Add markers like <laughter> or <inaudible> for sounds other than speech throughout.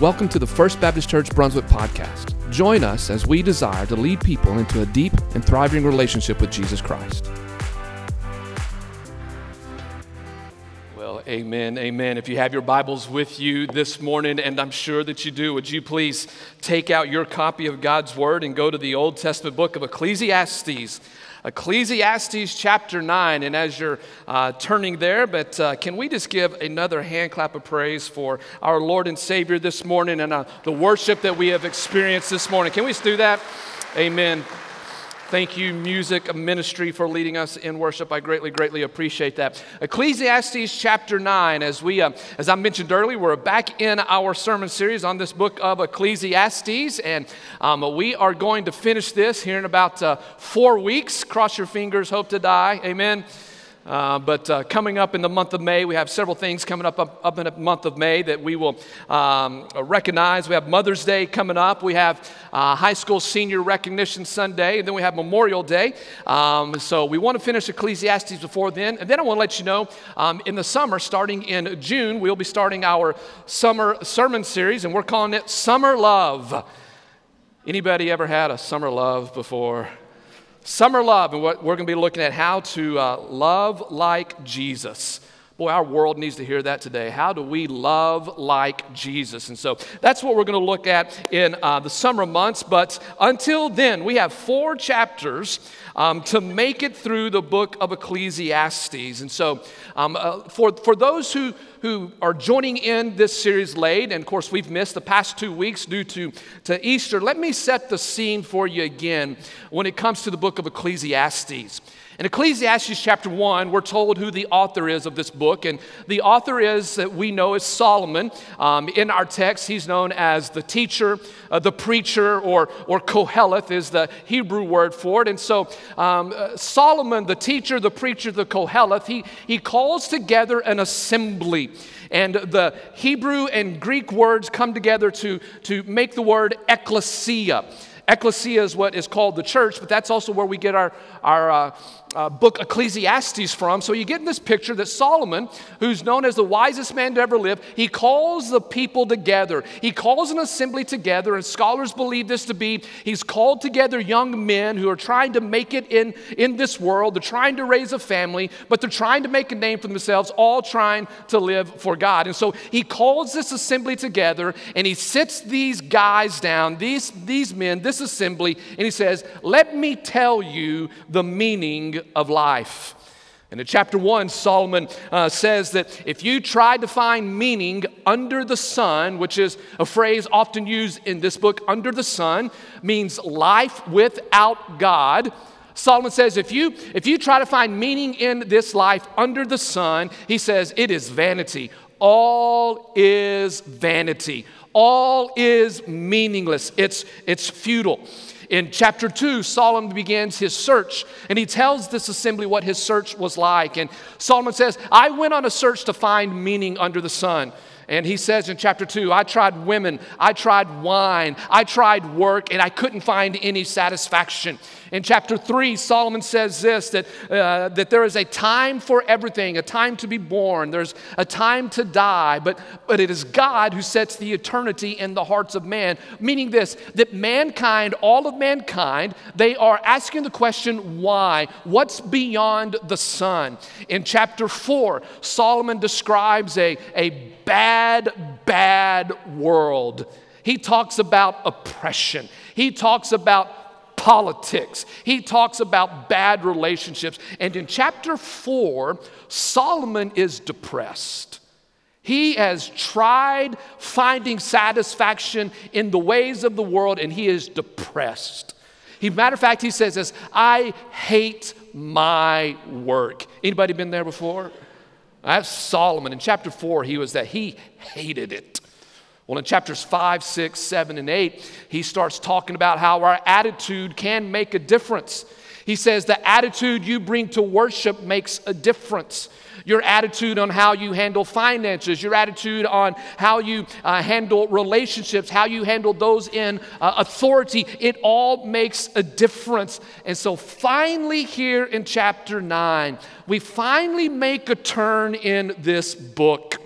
Welcome to the First Baptist Church Brunswick podcast. Join us as we desire to lead people into a deep and thriving relationship with Jesus Christ. Well, amen, amen. If you have your Bibles with you this morning, and I'm sure that you do, would you please take out your copy of God's Word and go to the Old Testament book of Ecclesiastes? Ecclesiastes chapter 9. And as you're uh, turning there, but uh, can we just give another hand clap of praise for our Lord and Savior this morning and uh, the worship that we have experienced this morning? Can we do that? Amen. Thank you, music ministry, for leading us in worship. I greatly, greatly appreciate that. Ecclesiastes chapter 9, as we, uh, as I mentioned earlier, we're back in our sermon series on this book of Ecclesiastes, and um, we are going to finish this here in about uh, four weeks. Cross your fingers, hope to die. Amen. Uh, but uh, coming up in the month of May, we have several things coming up, up, up in the month of May that we will um, recognize. We have Mother's Day coming up. We have uh, High School Senior Recognition Sunday. And then we have Memorial Day. Um, so we want to finish Ecclesiastes before then. And then I want to let you know um, in the summer, starting in June, we'll be starting our summer sermon series, and we're calling it Summer Love. Anybody ever had a summer love before? Summer love, and what we're going to be looking at how to uh, love like Jesus. Boy, our world needs to hear that today. How do we love like Jesus? And so that's what we're going to look at in uh, the summer months. But until then, we have four chapters um, to make it through the book of Ecclesiastes. And so, um, uh, for, for those who, who are joining in this series late, and of course, we've missed the past two weeks due to, to Easter, let me set the scene for you again when it comes to the book of Ecclesiastes. In Ecclesiastes chapter 1, we're told who the author is of this book, and the author is that we know is Solomon. Um, in our text, he's known as the teacher, uh, the preacher, or, or Koheleth is the Hebrew word for it. And so, um, uh, Solomon, the teacher, the preacher, the Koheleth, he, he calls together an assembly. And the Hebrew and Greek words come together to, to make the word ecclesia. Ecclesia is what is called the church, but that's also where we get our, our uh, uh, book Ecclesiastes from. So you get in this picture that Solomon, who's known as the wisest man to ever live, he calls the people together. He calls an assembly together, and scholars believe this to be he's called together young men who are trying to make it in, in this world. They're trying to raise a family, but they're trying to make a name for themselves, all trying to live for God. And so he calls this assembly together and he sits these guys down, these, these men, this assembly, and he says, Let me tell you the meaning of life. And in chapter one, Solomon uh, says that if you tried to find meaning under the sun, which is a phrase often used in this book, under the sun means life without God. Solomon says if you if you try to find meaning in this life under the sun, he says it is vanity. All is vanity. All is meaningless. It's it's futile. In chapter 2, Solomon begins his search, and he tells this assembly what his search was like. And Solomon says, I went on a search to find meaning under the sun. And he says in chapter 2, I tried women, I tried wine, I tried work, and I couldn't find any satisfaction. In chapter 3, Solomon says this that, uh, that there is a time for everything, a time to be born, there's a time to die, but, but it is God who sets the eternity in the hearts of man. Meaning this, that mankind, all of mankind, they are asking the question, why? What's beyond the sun? In chapter 4, Solomon describes a, a bad, bad world. He talks about oppression. He talks about politics. He talks about bad relationships. And in chapter four, Solomon is depressed. He has tried finding satisfaction in the ways of the world and he is depressed. He, matter of fact, he says this I hate my work. Anybody been there before? That's Solomon. In chapter 4, he was that he hated it. Well, in chapters 5, 6, 7, and 8, he starts talking about how our attitude can make a difference. He says the attitude you bring to worship makes a difference your attitude on how you handle finances, your attitude on how you uh, handle relationships, how you handle those in uh, authority. It all makes a difference. And so, finally, here in chapter 9, we finally make a turn in this book.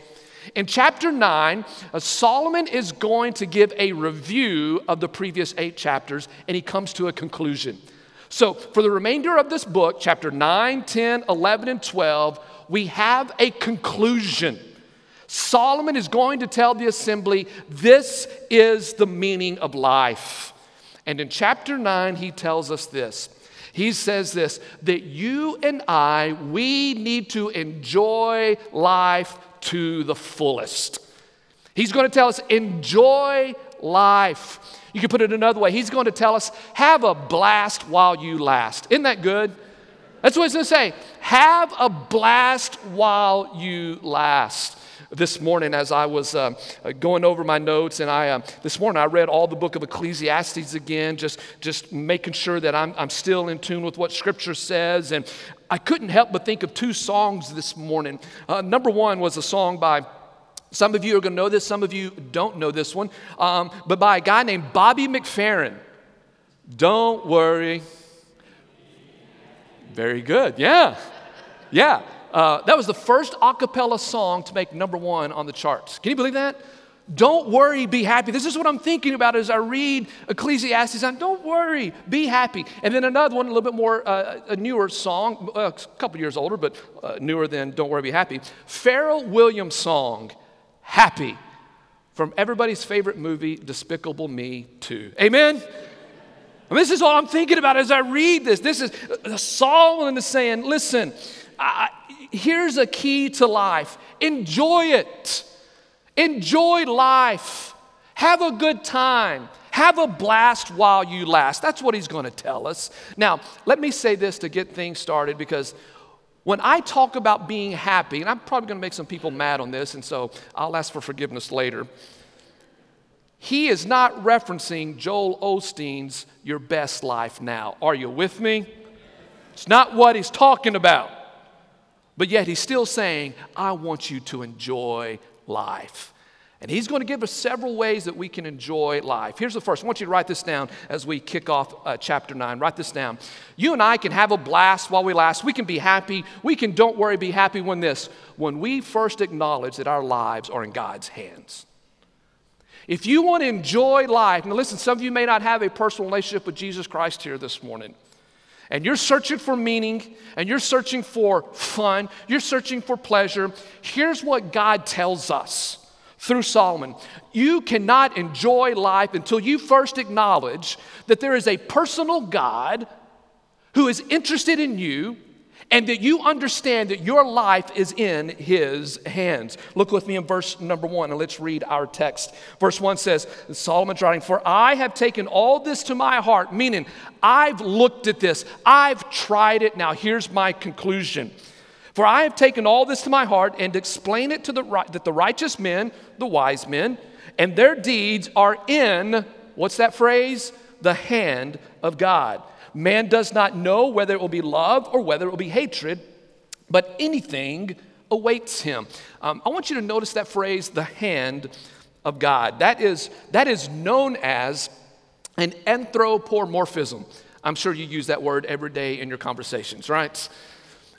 In chapter 9, uh, Solomon is going to give a review of the previous eight chapters, and he comes to a conclusion. So, for the remainder of this book, chapter 9, 10, 11, and 12, we have a conclusion. Solomon is going to tell the assembly this is the meaning of life. And in chapter 9, he tells us this. He says this that you and I, we need to enjoy life to the fullest. He's going to tell us, enjoy life. You can put it another way. He's going to tell us, have a blast while you last. Isn't that good? That's what he's going to say. Have a blast while you last this morning as I was uh, going over my notes, and I uh, this morning I read all the book of Ecclesiastes again, just just making sure that I'm I'm still in tune with what Scripture says, and I couldn't help but think of two songs this morning. Uh, number one was a song by some of you are going to know this, some of you don't know this one, um, but by a guy named Bobby McFerrin. Don't worry. Very good. Yeah. Yeah. Uh, that was the first a cappella song to make number one on the charts. Can you believe that? Don't worry, be happy. This is what I'm thinking about as I read Ecclesiastes. don't worry, be happy. And then another one, a little bit more, uh, a newer song, uh, a couple years older, but uh, newer than Don't Worry, Be Happy. Pharrell Williams' song, Happy, from everybody's favorite movie, Despicable Me 2. Amen? This is all I'm thinking about as I read this. This is Solomon is saying, listen, I, here's a key to life enjoy it. Enjoy life. Have a good time. Have a blast while you last. That's what he's going to tell us. Now, let me say this to get things started because when I talk about being happy, and I'm probably going to make some people mad on this, and so I'll ask for forgiveness later. He is not referencing Joel Osteen's Your Best Life Now. Are you with me? It's not what he's talking about. But yet he's still saying, I want you to enjoy life. And he's going to give us several ways that we can enjoy life. Here's the first. I want you to write this down as we kick off uh, chapter 9. Write this down. You and I can have a blast while we last. We can be happy. We can, don't worry, be happy when this, when we first acknowledge that our lives are in God's hands. If you want to enjoy life, now listen, some of you may not have a personal relationship with Jesus Christ here this morning and you're searching for meaning and you're searching for fun, you're searching for pleasure, here's what God tells us through Solomon. You cannot enjoy life until you first acknowledge that there is a personal God who is interested in you and that you understand that your life is in his hands. Look with me in verse number one and let's read our text. Verse one says, Solomon's writing, For I have taken all this to my heart, meaning I've looked at this, I've tried it. Now here's my conclusion. For I have taken all this to my heart and explain it to the right, that the righteous men, the wise men, and their deeds are in, what's that phrase? The hand of God. Man does not know whether it will be love or whether it will be hatred, but anything awaits him. Um, I want you to notice that phrase, the hand of God. That is, that is known as an anthropomorphism. I'm sure you use that word every day in your conversations, right?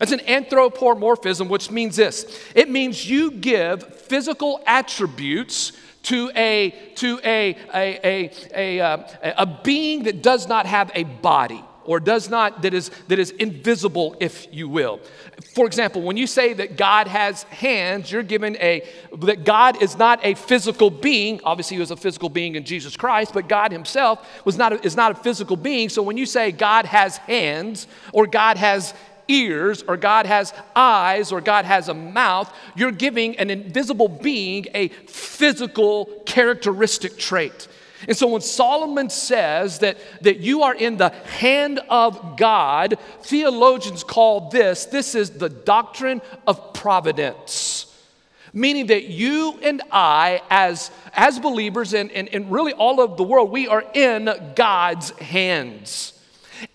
It's an anthropomorphism, which means this. It means you give physical attributes to a, to a, a, a, a, uh, a being that does not have a body or does not that is that is invisible if you will. For example when you say that god has hands you're given a that god is not a physical being. Obviously he was a physical being in jesus christ but god himself was not a, is not a physical being. So when you say god has hands or god has ears or God has eyes or God has a mouth, you're giving an invisible being a physical characteristic trait. And so when Solomon says that, that you are in the hand of God, theologians call this, this is the doctrine of providence. Meaning that you and I, as, as believers, and, and, and really all of the world, we are in God's hands.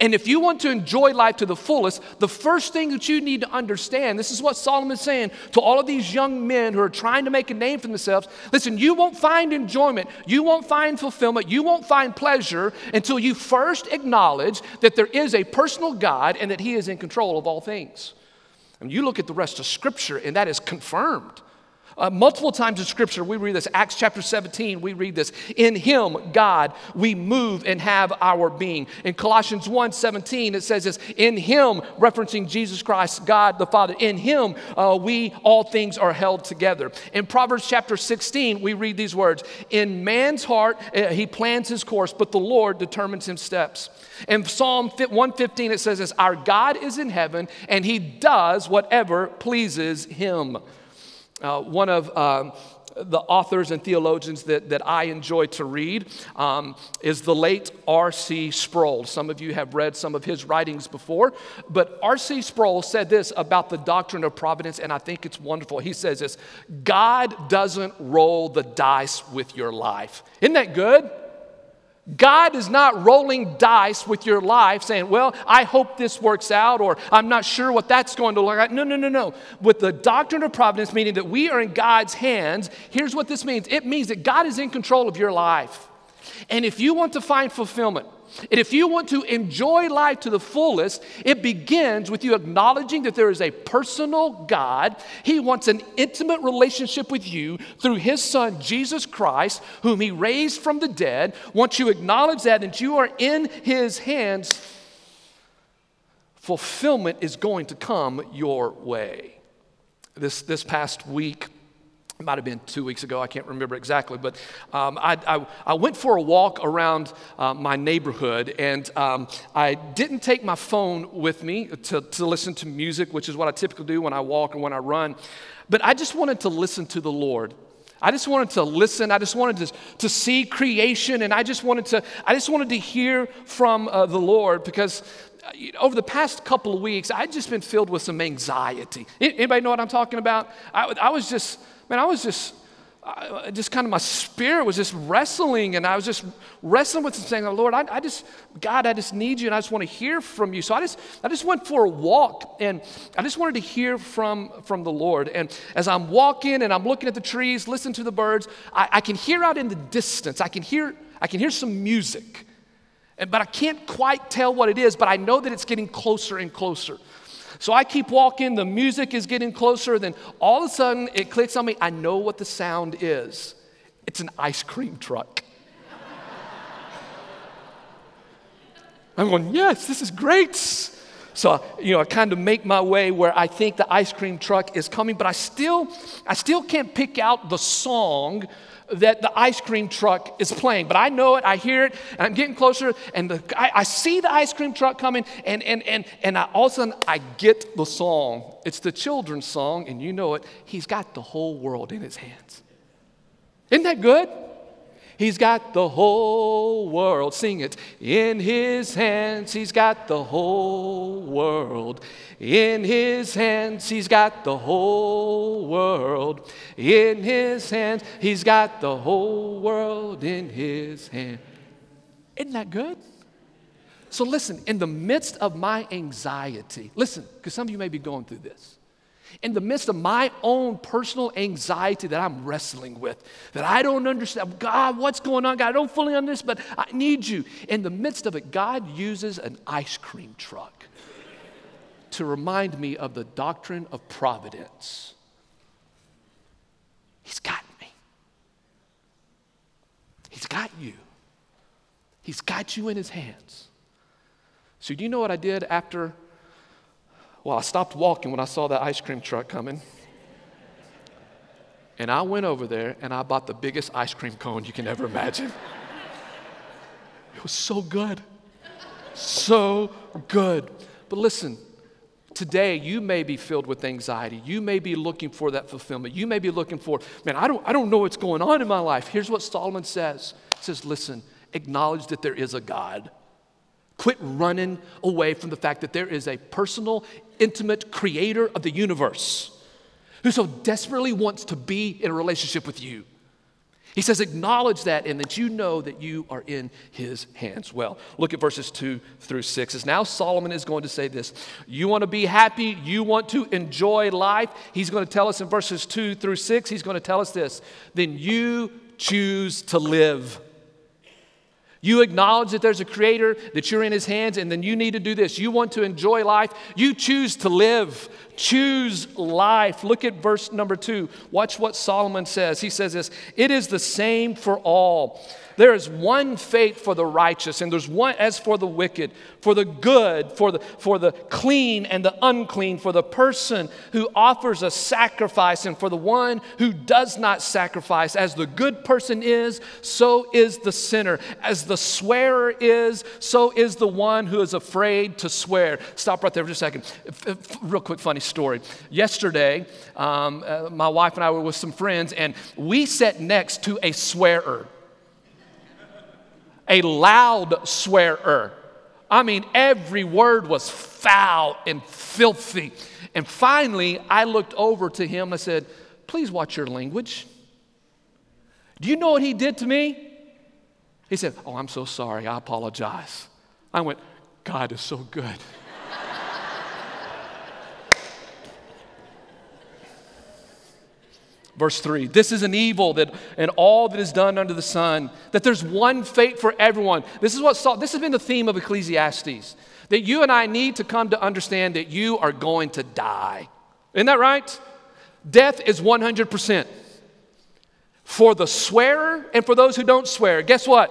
And if you want to enjoy life to the fullest, the first thing that you need to understand this is what Solomon's saying to all of these young men who are trying to make a name for themselves. Listen, you won't find enjoyment, you won't find fulfillment, you won't find pleasure until you first acknowledge that there is a personal God and that He is in control of all things. And you look at the rest of Scripture, and that is confirmed. Uh, multiple times in Scripture, we read this. Acts chapter 17, we read this. In Him, God, we move and have our being. In Colossians 1 17, it says this In Him, referencing Jesus Christ, God the Father, in Him, uh, we all things are held together. In Proverbs chapter 16, we read these words In man's heart, uh, he plans his course, but the Lord determines his steps. In Psalm 115, it says this Our God is in heaven, and He does whatever pleases Him. Uh, one of um, the authors and theologians that, that I enjoy to read um, is the late R.C. Sproul. Some of you have read some of his writings before, but R.C. Sproul said this about the doctrine of providence, and I think it's wonderful. He says this God doesn't roll the dice with your life. Isn't that good? God is not rolling dice with your life saying, Well, I hope this works out, or I'm not sure what that's going to look like. No, no, no, no. With the doctrine of providence, meaning that we are in God's hands, here's what this means it means that God is in control of your life. And if you want to find fulfillment, and if you want to enjoy life to the fullest, it begins with you acknowledging that there is a personal God. He wants an intimate relationship with you through His Son, Jesus Christ, whom He raised from the dead. Once you acknowledge that and you are in His hands, fulfillment is going to come your way. This, this past week, it might have been two weeks ago, I can't remember exactly, but um, I, I, I, went for a walk around uh, my neighborhood and um, I didn't take my phone with me to, to listen to music, which is what I typically do when I walk or when I run, but I just wanted to listen to the Lord. I just wanted to listen. I just wanted to, to see creation, and I just wanted to, I just wanted to hear from uh, the Lord because uh, over the past couple of weeks, I'd just been filled with some anxiety. Anybody know what I'm talking about? I, I was just man, I was just, just kind of my spirit was just wrestling, and I was just wrestling with saying, oh, Lord, I, I just, God, I just need you, and I just want to hear from you. So I just, I just went for a walk, and I just wanted to hear from, from the Lord. And as I'm walking and I'm looking at the trees, listening to the birds, I, I can hear out in the distance, I can hear, I can hear some music. But I can't quite tell what it is, but I know that it's getting closer and closer. So I keep walking, the music is getting closer, then all of a sudden it clicks on me. I know what the sound is it's an ice cream truck. I'm going, yes, this is great. So, you know, I kind of make my way where I think the ice cream truck is coming, but I still, I still can't pick out the song that the ice cream truck is playing. But I know it, I hear it, and I'm getting closer, and the, I, I, see the ice cream truck coming, and, and, and, and I, all of a sudden I get the song. It's the children's song, and you know it. He's got the whole world in his hands. Isn't that good? He's got the whole world. Sing it. In his hands, he's got the whole world. In his hands, he's got the whole world. In his hands, he's got the whole world in his hand. Isn't that good? So, listen, in the midst of my anxiety, listen, because some of you may be going through this in the midst of my own personal anxiety that I'm wrestling with, that I don't understand. God, what's going on? God, I don't fully understand, but I need you. In the midst of it, God uses an ice cream truck to remind me of the doctrine of providence. He's got me, He's got you, He's got you in His hands. So, do you know what I did after? Well, I stopped walking when I saw that ice cream truck coming. And I went over there and I bought the biggest ice cream cone you can ever imagine. <laughs> It was so good. So good. But listen, today you may be filled with anxiety. You may be looking for that fulfillment. You may be looking for, man, I don't, I don't know what's going on in my life. Here's what Solomon says. He says, listen, acknowledge that there is a God. Quit running away from the fact that there is a personal, intimate creator of the universe who so desperately wants to be in a relationship with you. He says, acknowledge that and that you know that you are in his hands. Well, look at verses two through six. As now Solomon is going to say this You want to be happy, you want to enjoy life. He's going to tell us in verses two through six, he's going to tell us this. Then you choose to live You acknowledge that there's a creator, that you're in his hands, and then you need to do this. You want to enjoy life. You choose to live. Choose life. Look at verse number two. Watch what Solomon says. He says this It is the same for all. There is one fate for the righteous, and there's one as for the wicked, for the good, for the, for the clean and the unclean, for the person who offers a sacrifice, and for the one who does not sacrifice. As the good person is, so is the sinner. As the swearer is, so is the one who is afraid to swear. Stop right there for just a second. Real quick, funny story. Yesterday, um, uh, my wife and I were with some friends, and we sat next to a swearer a loud swearer. I mean, every word was foul and filthy. And finally, I looked over to him. and I said, Please watch your language. Do you know what he did to me? He said, Oh, I'm so sorry. I apologize. I went, God is so good. Verse 3 This is an evil that, and all that is done under the sun, that there's one fate for everyone. This is what Saul, this has been the theme of Ecclesiastes. That you and I need to come to understand that you are going to die. Isn't that right? Death is 100%. For the swearer and for those who don't swear, guess what?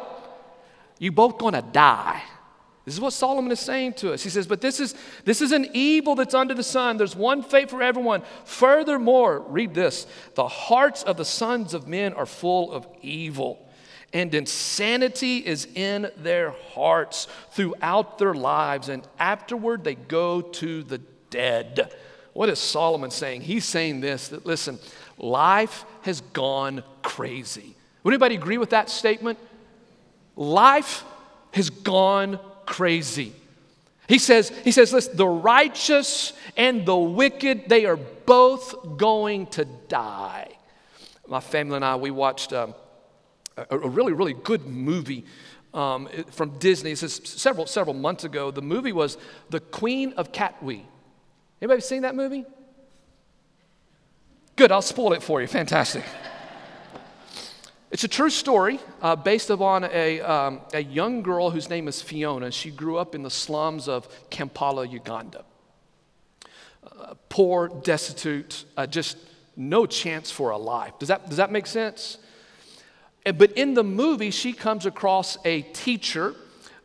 You both gonna die. This is what Solomon is saying to us. He says, But this is, this is an evil that's under the sun. There's one fate for everyone. Furthermore, read this the hearts of the sons of men are full of evil, and insanity is in their hearts throughout their lives, and afterward they go to the dead. What is Solomon saying? He's saying this that listen, life has gone crazy. Would anybody agree with that statement? Life has gone crazy. He says, he says, listen, the righteous and the wicked, they are both going to die. My family and I, we watched um, a, a, really, really good movie um, from Disney. This is several, several months ago. The movie was The Queen of Katwe. Anybody seen that movie? Good, I'll spoil it for you. Fantastic. It's a true story uh, based upon a, um, a young girl whose name is Phiona. She grew up in the slums of Kampala, Uganda. Uh, poor, destitute, uh, just no chance for a life. Does that, does that make sense? But in the movie, she comes across a teacher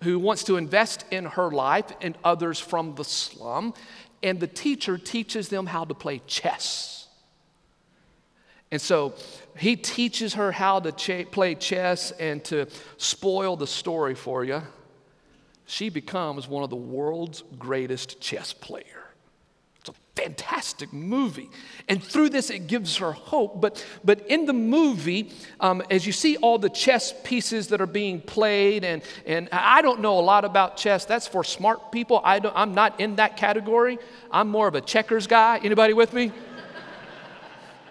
who wants to invest in her life and others from the slum. And the teacher teaches them how to play chess. And so he teaches her how to ch- play chess and to spoil the story for you. She becomes one of the world's greatest chess players. It's a fantastic movie. And through this, it gives her hope. But, but in the movie, um, as you see all the chess pieces that are being played, and, and I don't know a lot about chess. That's for smart people. I I'm not in that category. I'm more of a checkers guy. Anybody with me?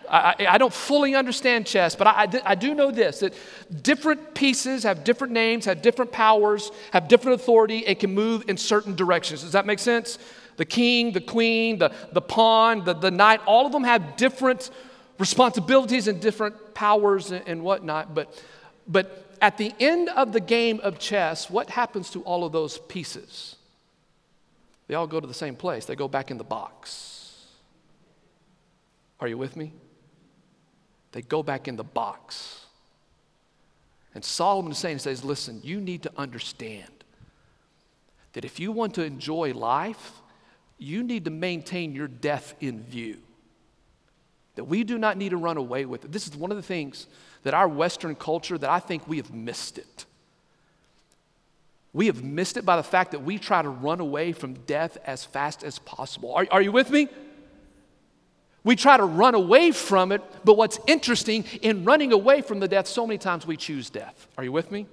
I, I, don't fully understand chess, but I, I, do know this that different pieces have different names, have different powers, have different authority, and can move in certain directions. Does that make sense? The king, the queen, the, the pawn, the, the knight, all of them have different responsibilities and different powers and, and whatnot. But, but at the end of the game of chess, what happens to all of those pieces? They all go to the same place, they go back in the box. Are you with me? They go back in the box. And Solomon is saying, he says, listen, you need to understand that if you want to enjoy life, you need to maintain your death in view. That we do not need to run away with it. This is one of the things that our Western culture, that I think we have missed it. We have missed it by the fact that we try to run away from death as fast as possible. Are, are you with me? We try to run away from it, but what's interesting in running away from the death, so many times we choose death. Are you with me?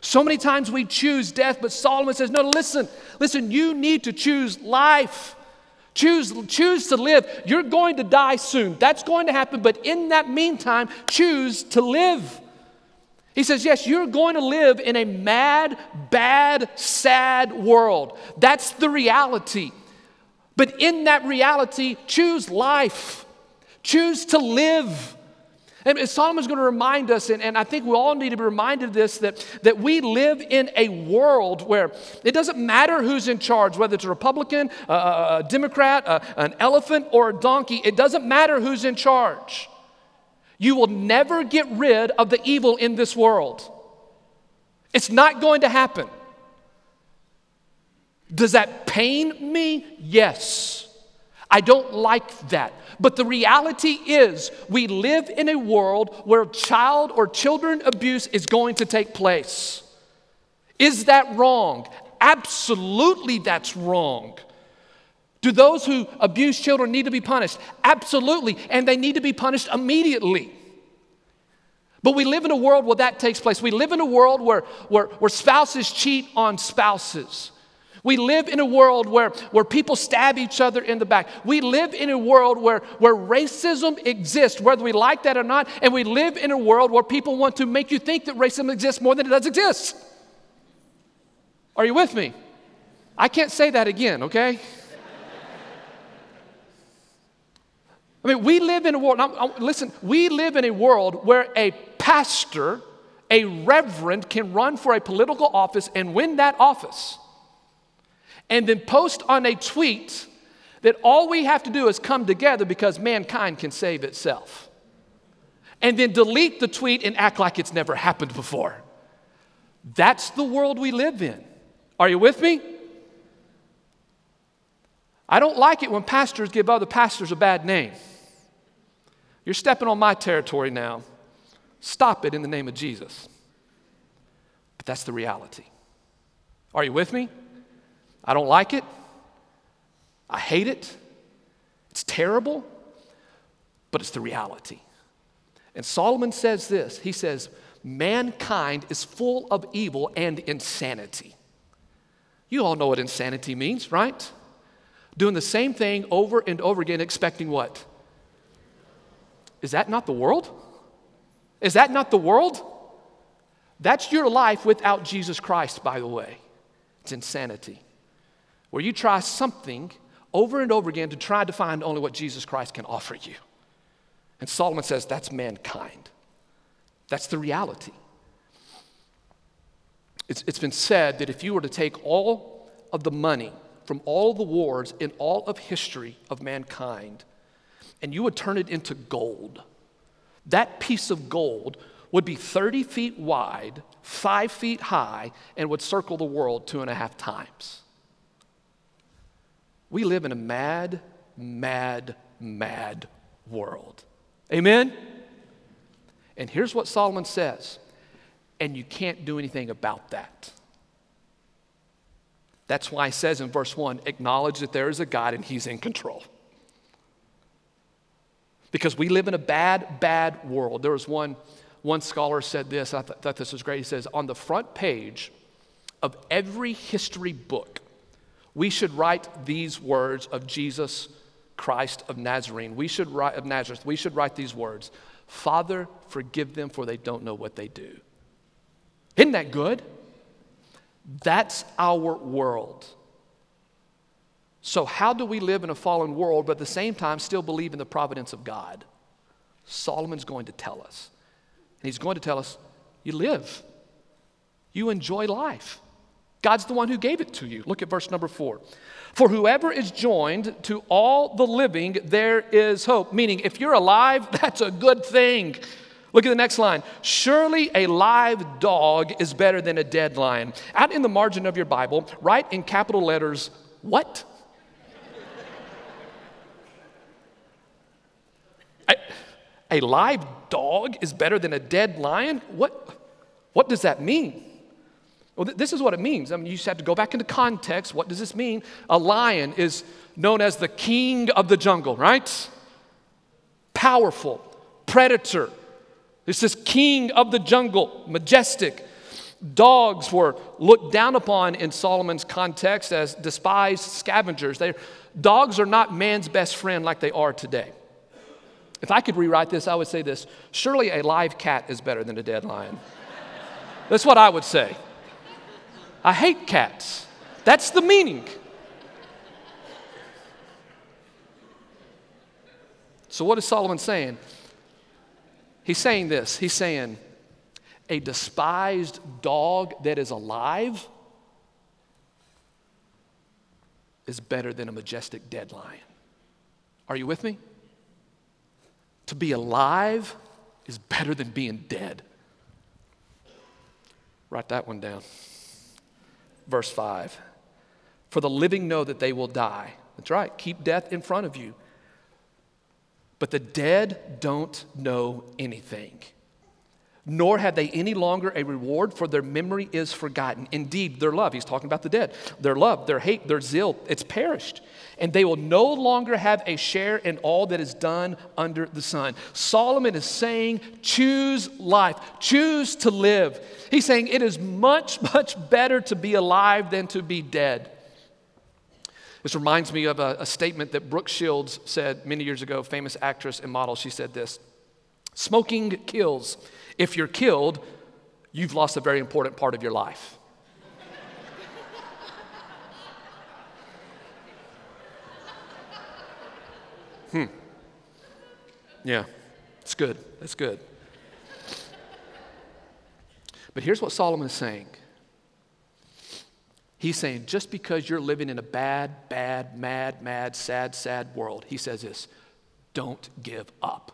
So many times we choose death, but Solomon says, No, listen, listen, you need to choose life. Choose, choose to live. You're going to die soon. That's going to happen, but in that meantime, choose to live. He says, Yes, you're going to live in a mad, bad, sad world. That's the reality. But in that reality, choose life, choose to live. And Solomon's going to remind us, and, and I think we all need to be reminded of this, that, that we live in a world where it doesn't matter who's in charge, whether it's a Republican, a, a Democrat, a, an elephant, or a donkey, it doesn't matter who's in charge. You will never get rid of the evil in this world. It's not going to happen. Does that pain me? Yes. I don't like that. But the reality is, we live in a world where child or children abuse is going to take place. Is that wrong? Absolutely, that's wrong. Do those who abuse children need to be punished? Absolutely, and they need to be punished immediately. But we live in a world where that takes place. We live in a world where, where, where spouses cheat on spouses. We live in a world where, where people stab each other in the back. We live in a world where, where racism exists, whether we like that or not. And we live in a world where people want to make you think that racism exists more than it does exist. Are you with me? I can't say that again, okay? <laughs> I mean, we live in a world, now, listen, we live in a world where a pastor, a reverend, can run for a political office and win that office and then post on a tweet that all we have to do is come together because mankind can save itself. And then delete the tweet and act like it's never happened before. That's the world we live in. Are you with me? I don't like it when pastors give other pastors a bad name. You're stepping on my territory now. Stop it in the name of Jesus. But that's the reality. Are you with me? I don't like it. I hate it. It's terrible, but it's the reality. And Solomon says this he says, Mankind is full of evil and insanity. You all know what insanity means, right? Doing the same thing over and over again, expecting what? Is that not the world? Is that not the world? That's your life without Jesus Christ, by the way. It's insanity where you try something over and over again to try to find only what Jesus Christ can offer you. And Solomon says that's mankind. That's the reality. It's, it's been said that if you were to take all of the money from all the wars in all of history of mankind and you would turn it into gold, that piece of gold would be 30 feet wide, five feet high, and would circle the world two and a half times. We live in a mad, mad, mad world. Amen? And here's what Solomon says, and you can't do anything about that. That's why he says in verse 1 acknowledge that there is a God and he's in control. Because we live in a bad, bad world. There was one, one scholar said this, I th- thought this was great. He says, On the front page of every history book, we should write these words of Jesus Christ of Nazarene. We should write of Nazareth. We should write these words. Father, forgive them for they don't know what they do. Isn't that good? That's our world. So, how do we live in a fallen world, but at the same time still believe in the providence of God? Solomon's going to tell us. And he's going to tell us you live, you enjoy life. God's the one who gave it to you. Look at verse number four. For whoever is joined to all the living, there is hope. Meaning, if you're alive, <laughs> that's a good thing. Look at the next line. Surely a live dog is better than a dead lion. Out in the margin of your Bible, write in capital letters, what? a, a live dog is better than a dead lion? What, what does that mean? Well, th- this is what it means. I mean, you just have to go back into context. What does this mean? A lion is known as the king of the jungle, right? Powerful, predator. This is king of the jungle, majestic. Dogs were looked down upon in Solomon's context as despised scavengers. They, dogs are not man's best friend like they are today. If I could rewrite this, I would say this surely a live cat is better than a dead lion. That's what I would say. I hate cats. That's the meaning. So, what is Solomon saying? He's saying this. He's saying, a despised dog that is alive is better than a majestic dead lion. Are you with me? To be alive is better than being dead. Write that one down. Verse 5 For the living know that they will die. That's right, keep death in front of you. But the dead don't know anything nor have they any longer a reward, for their memory is forgotten. Indeed, their love, he's talking about the dead, their love, their hate, their zeal, it's perished. And they will no longer have a share in all that is done under the sun. Solomon is saying, choose life, choose to live. He's saying it is much, <laughs> much better to be alive than to be dead. This reminds me of a, a statement that Brooke Shields said many years ago, famous actress and model. She said this Smoking kills. If you're killed, you've lost a very important part of your life. Hmm. Yeah, it's good. That's good. But here's what Solomon is saying. He's saying, just because you're living in a bad, bad, mad, mad, sad, sad world, he says this don't give up.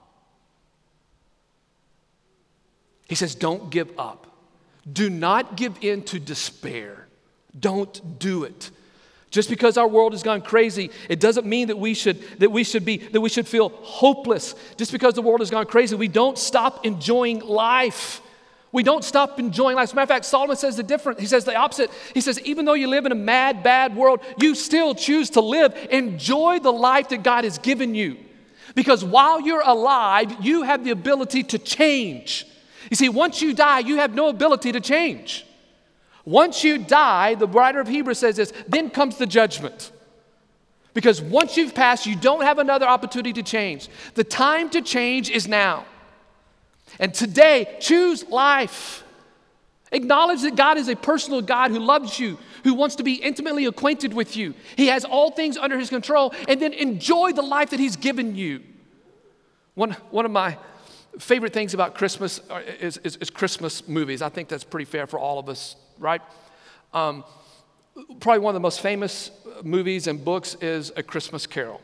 He says, Don't give up. Do not give in to despair. Don't do it. Just because our world has gone crazy, it doesn't mean that we should that we should be that we should feel hopeless. Just because the world has gone crazy, we don't stop enjoying life. We don't stop enjoying life. As a matter of fact, Solomon says the different. He says the opposite. He says, even though you live in a mad, bad world, you still choose to live. Enjoy the life that God has given you. Because while you're alive, you have the ability to change. You see, once you die, you have no ability to change. Once you die, the writer of Hebrews says this, then comes the judgment. Because once you've passed, you don't have another opportunity to change. The time to change is now. And today, choose life. Acknowledge that God is a personal God who loves you, who wants to be intimately acquainted with you. He has all things under his control, and then enjoy the life that he's given you. One, one of my favorite things about Christmas uh, is, is, is, Christmas movies. I think that's pretty fair for all of us, right? Um, probably one of the most famous movies and books is A Christmas Carol.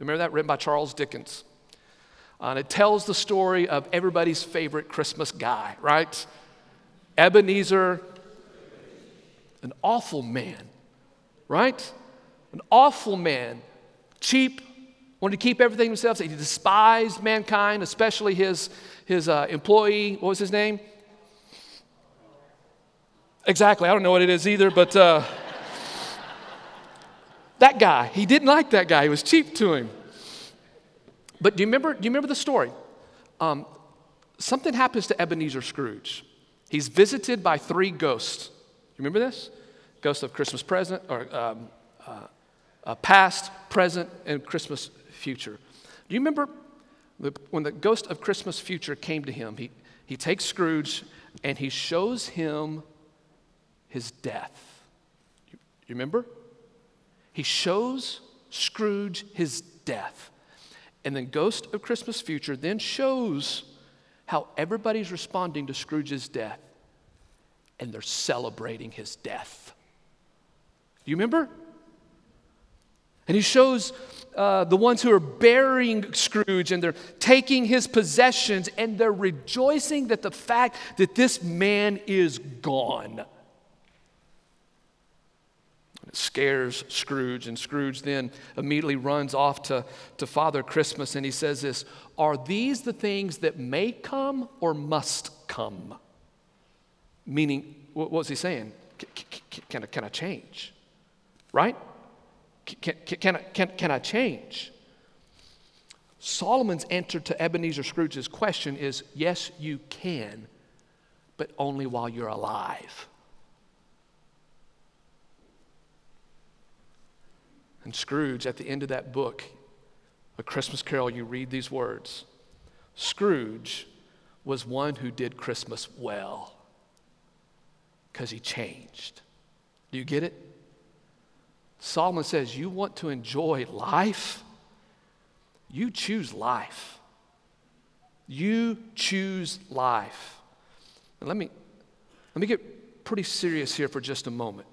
Remember that? Written by Charles Dickens. Uh, and it tells the story of everybody's favorite Christmas guy, right? Ebenezer, an awful man, right? An awful man, cheap, wanted to keep everything himself. He despised mankind, especially his, his uh, employee. What was his name? Exactly. I don't know what it is either, but uh, that guy, he didn't like that guy. He was cheap to him. But do you remember, do you remember the story? Um, something happens to Ebenezer Scrooge. He's visited by three ghosts. You remember this? Ghost of Christmas present, or um, uh, uh, past, present, and Christmas future. Do you remember when the ghost of Christmas future came to him? He, he takes Scrooge and he shows him his death. You, you remember? He shows Scrooge his death. And then Ghost of Christmas Future then shows how everybody's responding to Scrooge's death. And they're celebrating his death. Do you remember? And he shows uh, the ones who are burying Scrooge and they're taking his possessions and they're rejoicing that the fact that this man is gone. Scares Scrooge, and Scrooge then immediately runs off to, to Father Christmas and he says this Are these the things that may come or must come? Meaning, what was he saying? Can, can, can I change? Right? Can, can, I, can, can I change? Solomon's answer to Ebenezer Scrooge's question is yes, you can, but only while you're alive. And Scrooge, at the end of that book, A Christmas Carol, you read these words Scrooge was one who did Christmas well because he changed. Do you get it? Solomon says, You want to enjoy life? You choose life. You choose life. Let me, let me get pretty serious here for just a moment.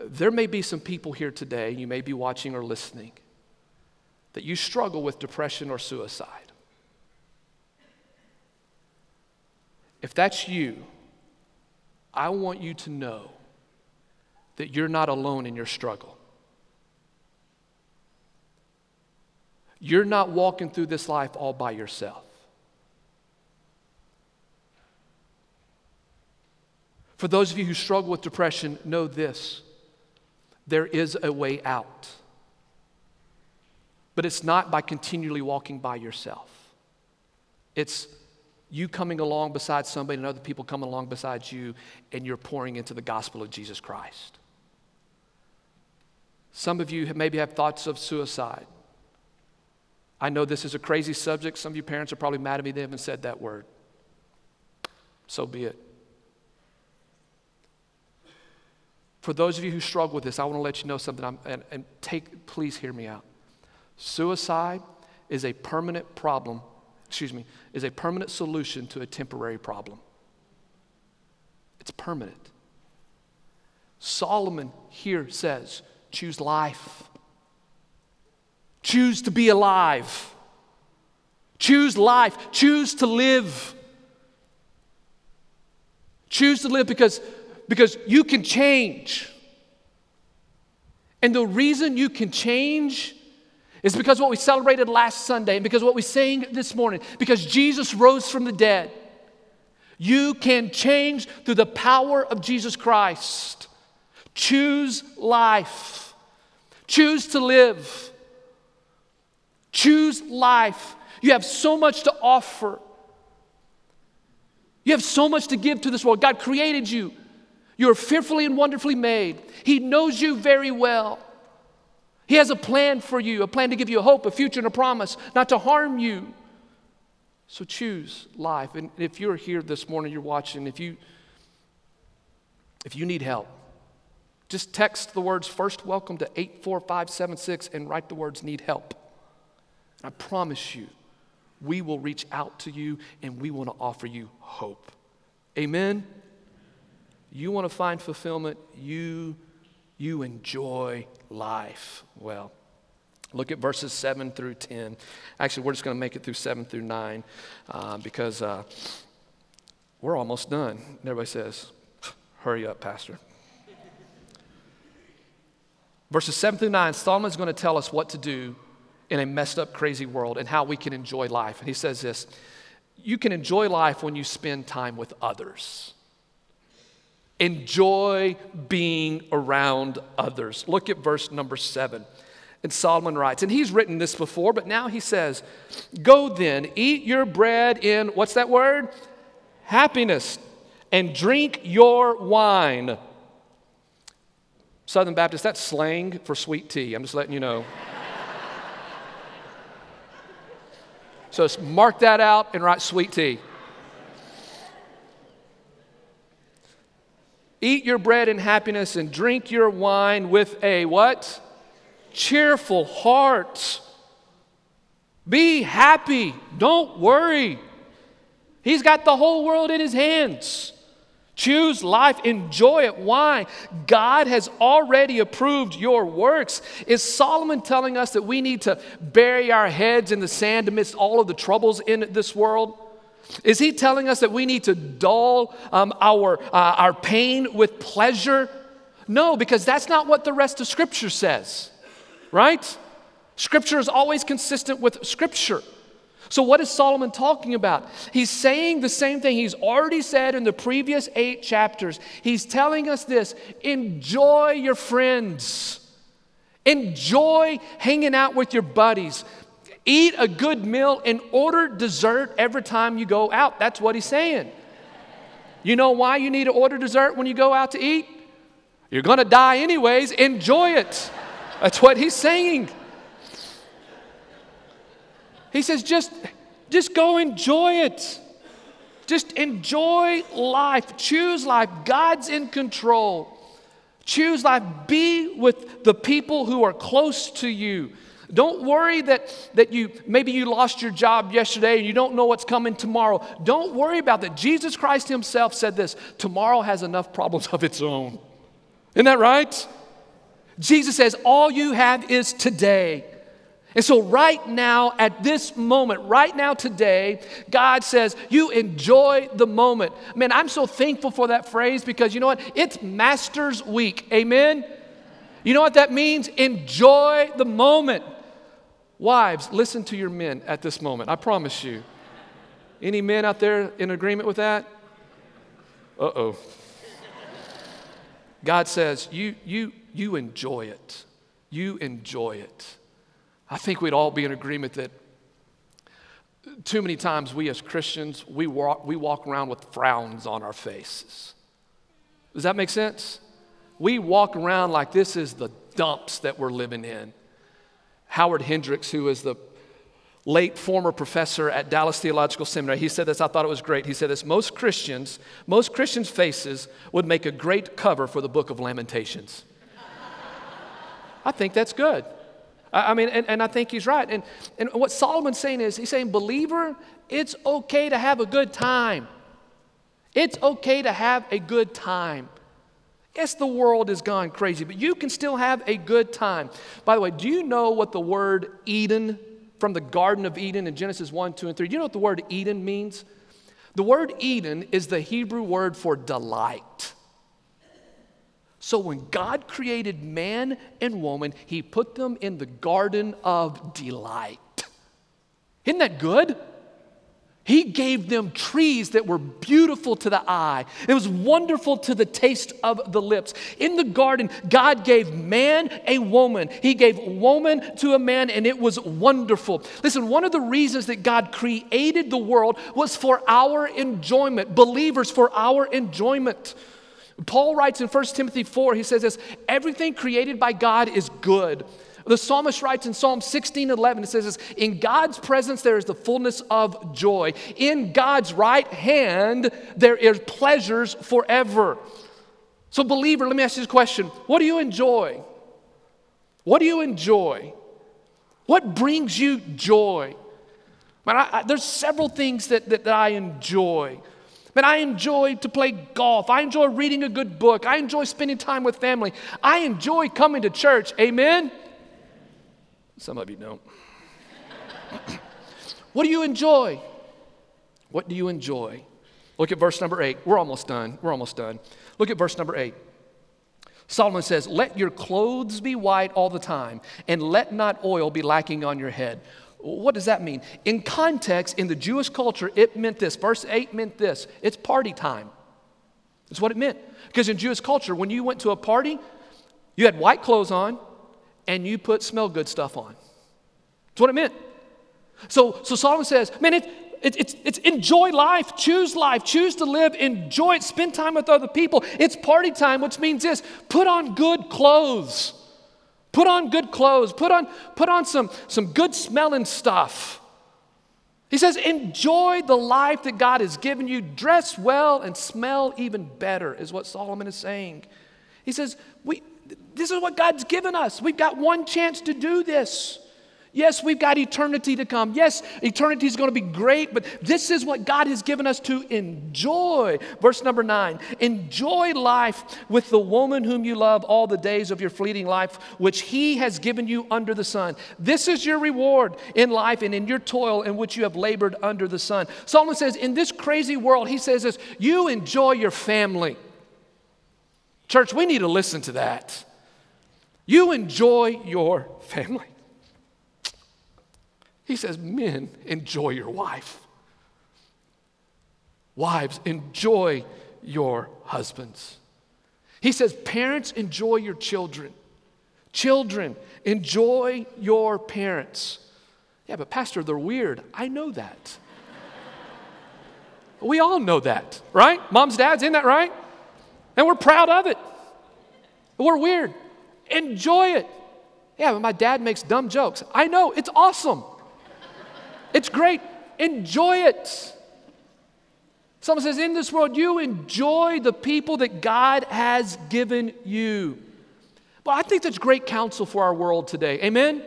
There may be some people here today, you may be watching or listening, that you struggle with depression or suicide. If that's you, I want you to know that you're not alone in your struggle. You're not walking through this life all by yourself. For those of you who struggle with depression, know this there is a way out. But it's not by continually walking by yourself. It's you coming along beside somebody and other people coming along beside you, and you're pouring into the gospel of Jesus Christ. Some of you maybe have thoughts of suicide. I know this is a crazy subject. Some of you parents are probably mad at me they haven't said that word. So be it. For those of you who struggle with this, I want to let you know something. And, and take, please hear me out. Suicide is a permanent problem, excuse me, is a permanent solution to a temporary problem. It's permanent. Solomon here says, choose life. Choose to be alive. Choose life. Choose to live. Choose to live because because you can change. And the reason you can change is because what we celebrated last Sunday and because what we sang this morning, because Jesus rose from the dead. You can change through the power of Jesus Christ. Choose life. Choose to live. Choose life. You have so much to offer. You have so much to give to this world. God created you. You're fearfully and wonderfully made. He knows you very well. He has a plan for you, a plan to give you a hope, a future, and a promise, not to harm you. So choose life. And if you're here this morning, you're watching, if you if you need help, just text the words first welcome to 84576 and write the words need help. I promise you, we will reach out to you and we want to offer you hope. Amen. You want to find fulfillment, you, you enjoy life. Well, look at verses 7 through 10. Actually, we're just going to make it through 7 through 9 uh, because uh, we're almost done. And everybody says, Hurry up, Pastor. Verses 7 through 9, Solomon's going to tell us what to do in a messed up, crazy world and how we can enjoy life. And he says this You can enjoy life when you spend time with others. Enjoy being around others. Look at verse number seven. And Solomon writes, and he's written this before, but now he says, Go then, eat your bread in, what's that word? Happiness, and drink your wine. Southern Baptist, that's slang for sweet tea. I'm just letting you know. <laughs> so mark that out and write sweet tea. Eat your bread in happiness and drink your wine with a what? Cheerful heart. Be happy. Don't worry. He's got the whole world in his hands. Choose life, enjoy it. Why? God has already approved your works. Is Solomon telling us that we need to bury our heads in the sand amidst all of the troubles in this world? Is he telling us that we need to dull um, our, uh, our pain with pleasure? No, because that's not what the rest of Scripture says, right? Scripture is always consistent with Scripture. So, what is Solomon talking about? He's saying the same thing he's already said in the previous eight chapters. He's telling us this enjoy your friends, enjoy hanging out with your buddies. Eat a good meal and order dessert every time you go out. That's what he's saying. You know why you need to order dessert when you go out to eat? You're going to die anyways. Enjoy it. That's what he's saying. He says, just, just go enjoy it. Just enjoy life. Choose life. God's in control. Choose life. Be with the people who are close to you. Don't worry that, that you maybe you lost your job yesterday and you don't know what's coming tomorrow. Don't worry about that. Jesus Christ Himself said this tomorrow has enough problems of its own. Isn't that right? Jesus says, All you have is today. And so, right now, at this moment, right now, today, God says, You enjoy the moment. Man, I'm so thankful for that phrase because you know what? It's Master's Week. Amen? You know what that means? Enjoy the moment. Wives, listen to your men at this moment. I promise you. Any men out there in agreement with that? Uh oh. God says, you, you, you enjoy it. You enjoy it. I think we'd all be in agreement that too many times we as Christians, we walk, we walk around with frowns on our faces. Does that make sense? We walk around like this is the dumps that we're living in. Howard Hendricks, who is the late former professor at Dallas Theological Seminary, he said this, I thought it was great. He said this most Christians, most Christians' faces would make a great cover for the book of Lamentations. I think that's good. I mean, and, and I think he's right. And, and what Solomon's saying is, he's saying, believer, it's okay to have a good time. It's okay to have a good time. Yes, the world has gone crazy, but you can still have a good time. By the way, do you know what the word Eden from the Garden of Eden in Genesis 1, 2, and 3, do you know what the word Eden means? The word Eden is the Hebrew word for delight. So when God created man and woman, he put them in the garden of delight. Isn't that good? He gave them trees that were beautiful to the eye. It was wonderful to the taste of the lips. In the garden, God gave man a woman. He gave woman to a man, and it was wonderful. Listen, one of the reasons that God created the world was for our enjoyment, believers, for our enjoyment. Paul writes in 1 Timothy 4, he says this everything created by God is good. The psalmist writes in Psalm 16 11, it says this In God's presence there is the fullness of joy. In God's right hand there is pleasures forever. So, believer, let me ask you this question What do you enjoy? What do you enjoy? What brings you joy? Man, I, I, there's several things that, that, that I enjoy. Man, I enjoy to play golf. I enjoy reading a good book. I enjoy spending time with family. I enjoy coming to church. Amen? Some of you don't. <coughs> what do you enjoy? What do you enjoy? Look at verse number eight. We're almost done. We're almost done. Look at verse number eight. Solomon says, Let your clothes be white all the time, and let not oil be lacking on your head. What does that mean? In context, in the Jewish culture, it meant this. Verse 8 meant this it's party time. That's what it meant. Because in Jewish culture, when you went to a party, you had white clothes on, and you put smell good stuff on. That's what it meant. So, so Solomon says, man, it, it, it's, it's enjoy life, choose life, choose to live, enjoy it, spend time with other people. It's party time, which means this put on good clothes. Put on good clothes, put on, put on some, some good smelling stuff. He says, enjoy the life that God has given you, dress well and smell even better, is what Solomon is saying. He says, we, this is what God's given us. We've got one chance to do this. Yes, we've got eternity to come. Yes, eternity is going to be great, but this is what God has given us to enjoy. Verse number nine enjoy life with the woman whom you love all the days of your fleeting life, which He has given you under the sun. This is your reward in life and in your toil in which you have labored under the sun. Solomon says, in this crazy world, he says this you enjoy your family. Church, we need to listen to that. You enjoy your family. He says, Men, enjoy your wife. Wives, enjoy your husbands. He says, Parents, enjoy your children. Children, enjoy your parents. Yeah, but Pastor, they're weird. I know that. <laughs> we all know that, right? Moms, dads, isn't that right? And we're proud of it. We're weird. Enjoy it. Yeah, but my dad makes dumb jokes. I know, it's awesome. It's great. Enjoy it. Solomon says, in this world, you enjoy the people that God has given you. Well, I think that's great counsel for our world today. Amen?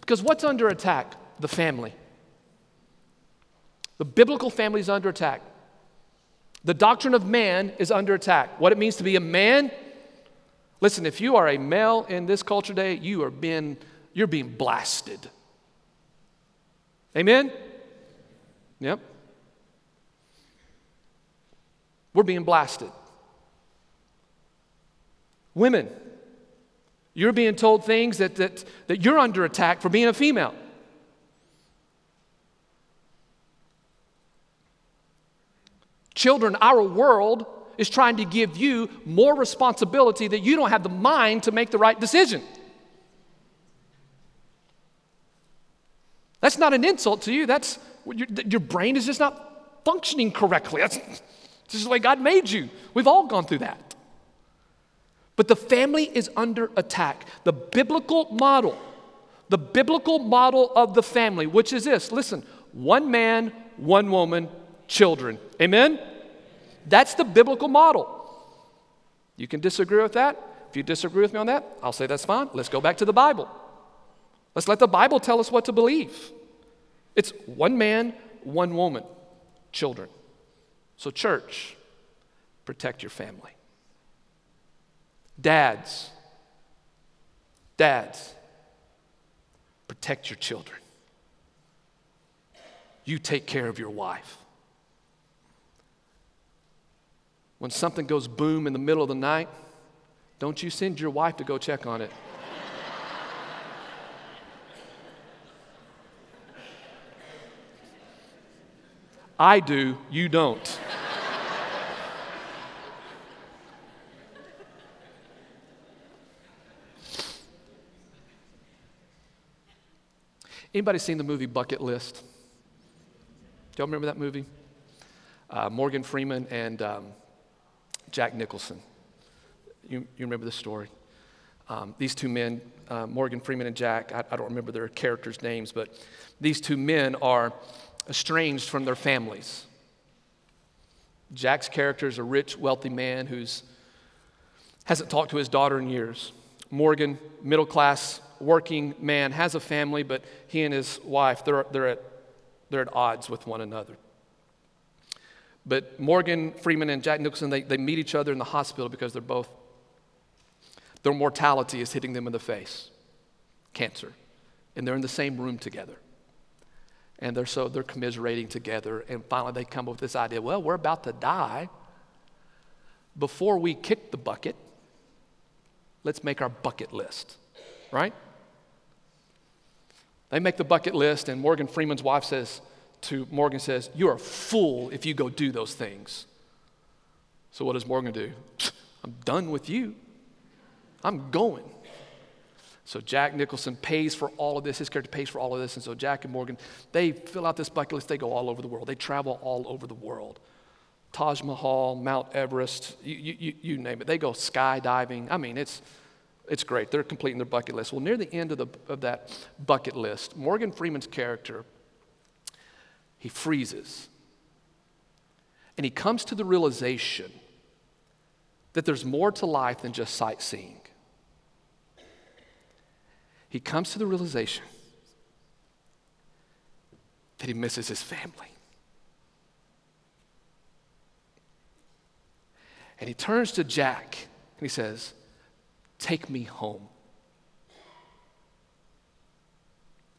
Because what's under attack? The family. The biblical family is under attack. The doctrine of man is under attack. What it means to be a man. Listen, if you are a male in this culture today, you are being, you're being blasted. Amen? Yep. We're being blasted. Women, you're being told things that, that, that you're under attack for being a female. Children, our world is trying to give you more responsibility that you don't have the mind to make the right decision. That's not an insult to you. That's your, your brain is just not functioning correctly. That's just the way God made you. We've all gone through that. But the family is under attack. The biblical model, the biblical model of the family, which is this listen, one man, one woman, children. Amen? That's the biblical model. You can disagree with that. If you disagree with me on that, I'll say that's fine. Let's go back to the Bible. Let's let the Bible tell us what to believe. It's one man, one woman, children. So, church, protect your family. Dads, dads, protect your children. You take care of your wife. When something goes boom in the middle of the night, don't you send your wife to go check on it. I do, you don't. Anybody seen the movie Bucket List? Do y'all remember that movie? Uh, Morgan Freeman and um, Jack Nicholson. You, you remember the story? Um, these two men, uh, Morgan Freeman and Jack, I, I don't remember their characters' names, but these two men are estranged from their families. Jack's character is a rich, wealthy man who's hasn't talked to his daughter in years. Morgan, middle class, working man, has a family, but he and his wife, they're, they're, at, they're at odds with one another. But Morgan Freeman and Jack Nicholson, they, they meet each other in the hospital because they're both, their mortality is hitting them in the face cancer. And they're in the same room together. And they're so they're commiserating together. And finally they come up with this idea well, we're about to die. Before we kick the bucket, let's make our bucket list, right? They make the bucket list, and Morgan Freeman's wife says to Morgan, says, You're a fool if you go do those things. So what does Morgan do? <tsk> I'm done with you. I'm going. So Jack Nicholson pays for all of this. His character pays for all of this. And so Jack and Morgan, they fill out this bucket list. They go all over the world. They travel all over the world. Taj Mahal, Mount Everest, you, you, you name it. They go skydiving. I mean, it's, it's great. They're completing their bucket list. Well, near the end of, the, of that bucket list, Morgan Freeman's character, he freezes. And he comes to the realization that there's more to life than just sightseeing. He comes to the realization that he misses his family. And he turns to Jack and he says, Take me home.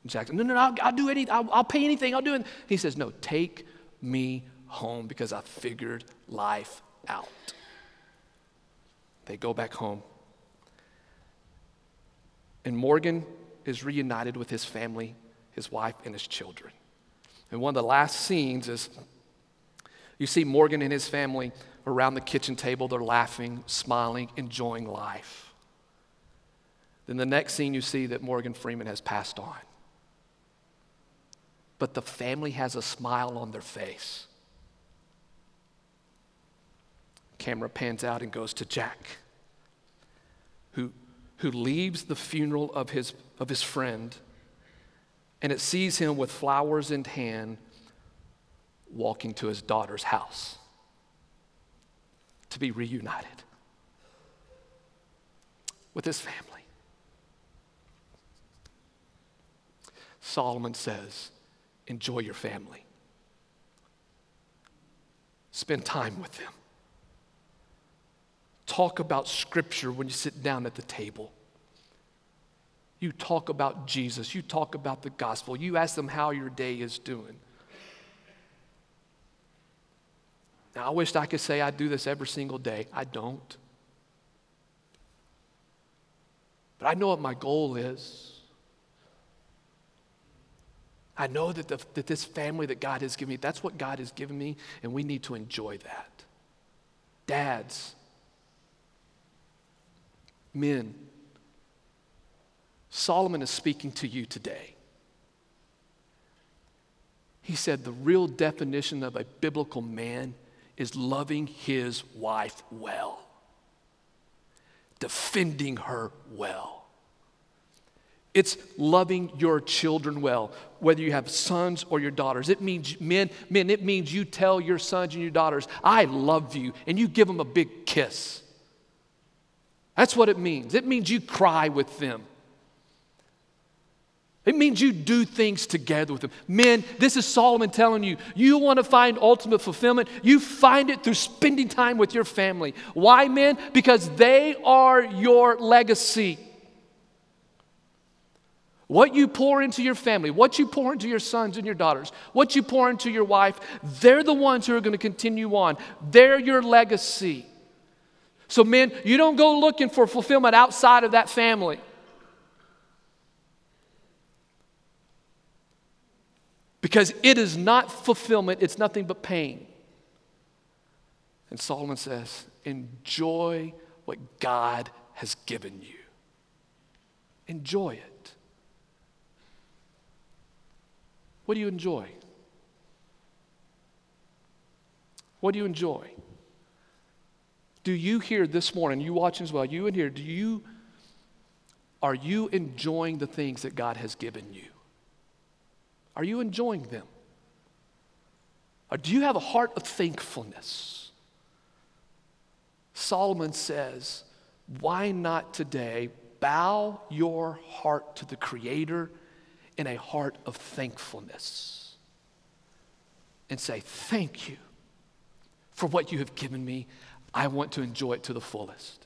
Jack says, No, no, no, I'll, I'll do anything. I'll, I'll pay anything. I'll do it. He says, No, take me home because I figured life out. They go back home. And Morgan is reunited with his family, his wife, and his children. And one of the last scenes is you see Morgan and his family around the kitchen table. They're laughing, smiling, enjoying life. Then the next scene, you see that Morgan Freeman has passed on. But the family has a smile on their face. Camera pans out and goes to Jack, who, who leaves the funeral of his, of his friend, and it sees him with flowers in hand walking to his daughter's house to be reunited with his family. Solomon says, enjoy your family. Spend time with them. Talk about Scripture when you sit down at the table. You talk about Jesus. You talk about the gospel. You ask them how your day is doing. Now, I wish I could say I do this every single day. I don't. But I know what my goal is. I know that, the, that this family that God has given me, that's what God has given me, and we need to enjoy that. Dads, men, Solomon is speaking to you today. He said the real definition of a biblical man is loving his wife well, defending her well. It's loving your children well, whether you have sons or your daughters. It means, men, men, it means you tell your sons and your daughters, I love you, and you give them a big kiss. That's what it means. It means you cry with them. It means you do things together with them. Men, this is Solomon telling you, you want to find ultimate fulfillment, you find it through spending time with your family. Why, men? Because they are your legacy. What you pour into your family, what you pour into your sons and your daughters, what you pour into your wife, they're the ones who are going to continue on. They're your legacy. So, men, you don't go looking for fulfillment outside of that family. because it is not fulfillment, it's nothing but pain. And Solomon says, enjoy what God has given you. Enjoy it. What do you enjoy? What do you enjoy? Do you hear this morning, you watching as well, you in here, do you, are you enjoying the things that God has given you? Are you enjoying them? Or do you have a heart of thankfulness? Solomon says, Why not today bow your heart to the Creator in a heart of thankfulness and say, Thank you for what you have given me. I want to enjoy it to the fullest.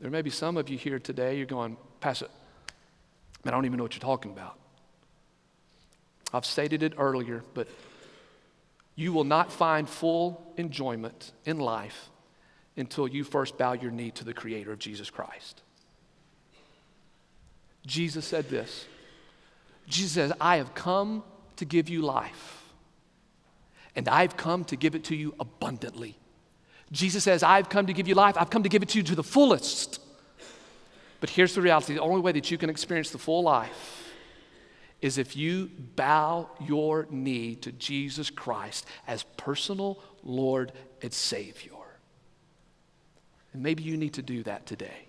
There may be some of you here today, you're going, Pastor, man, I don't even know what you're talking about. I've stated it earlier, but you will not find full enjoyment in life until you first bow your knee to the Creator of Jesus Christ. Jesus said this Jesus says, I have come to give you life, and I've come to give it to you abundantly. Jesus says, I've come to give you life, I've come to give it to you to the fullest. But here's the reality the only way that you can experience the full life is if you bow your knee to Jesus Christ as personal Lord and Savior. And maybe you need to do that today.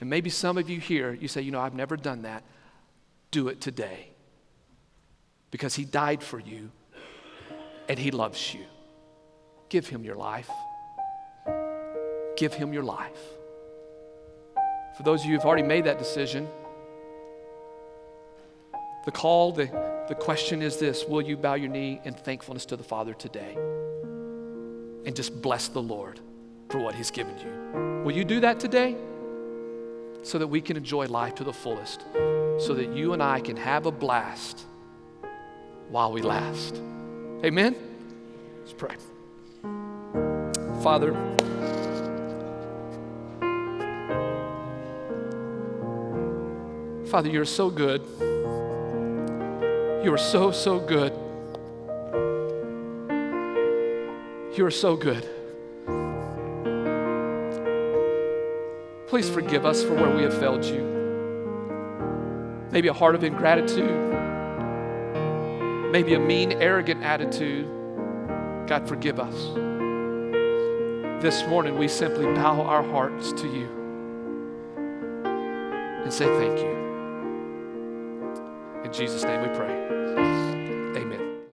And maybe some of you here, you say, you know, I've never done that. Do it today. Because He died for you and He loves you. Give Him your life. Give Him your life. For those of you who've already made that decision, the call, the, the question is this Will you bow your knee in thankfulness to the Father today? And just bless the Lord for what He's given you. Will you do that today? So that we can enjoy life to the fullest, so that you and I can have a blast while we last. Amen? Let's pray. Father, Father, you're so good. You are so, so good. You are so good. Please forgive us for where we have failed you. Maybe a heart of ingratitude, maybe a mean, arrogant attitude. God, forgive us. This morning, we simply bow our hearts to you and say thank you. In Jesus' name we pray.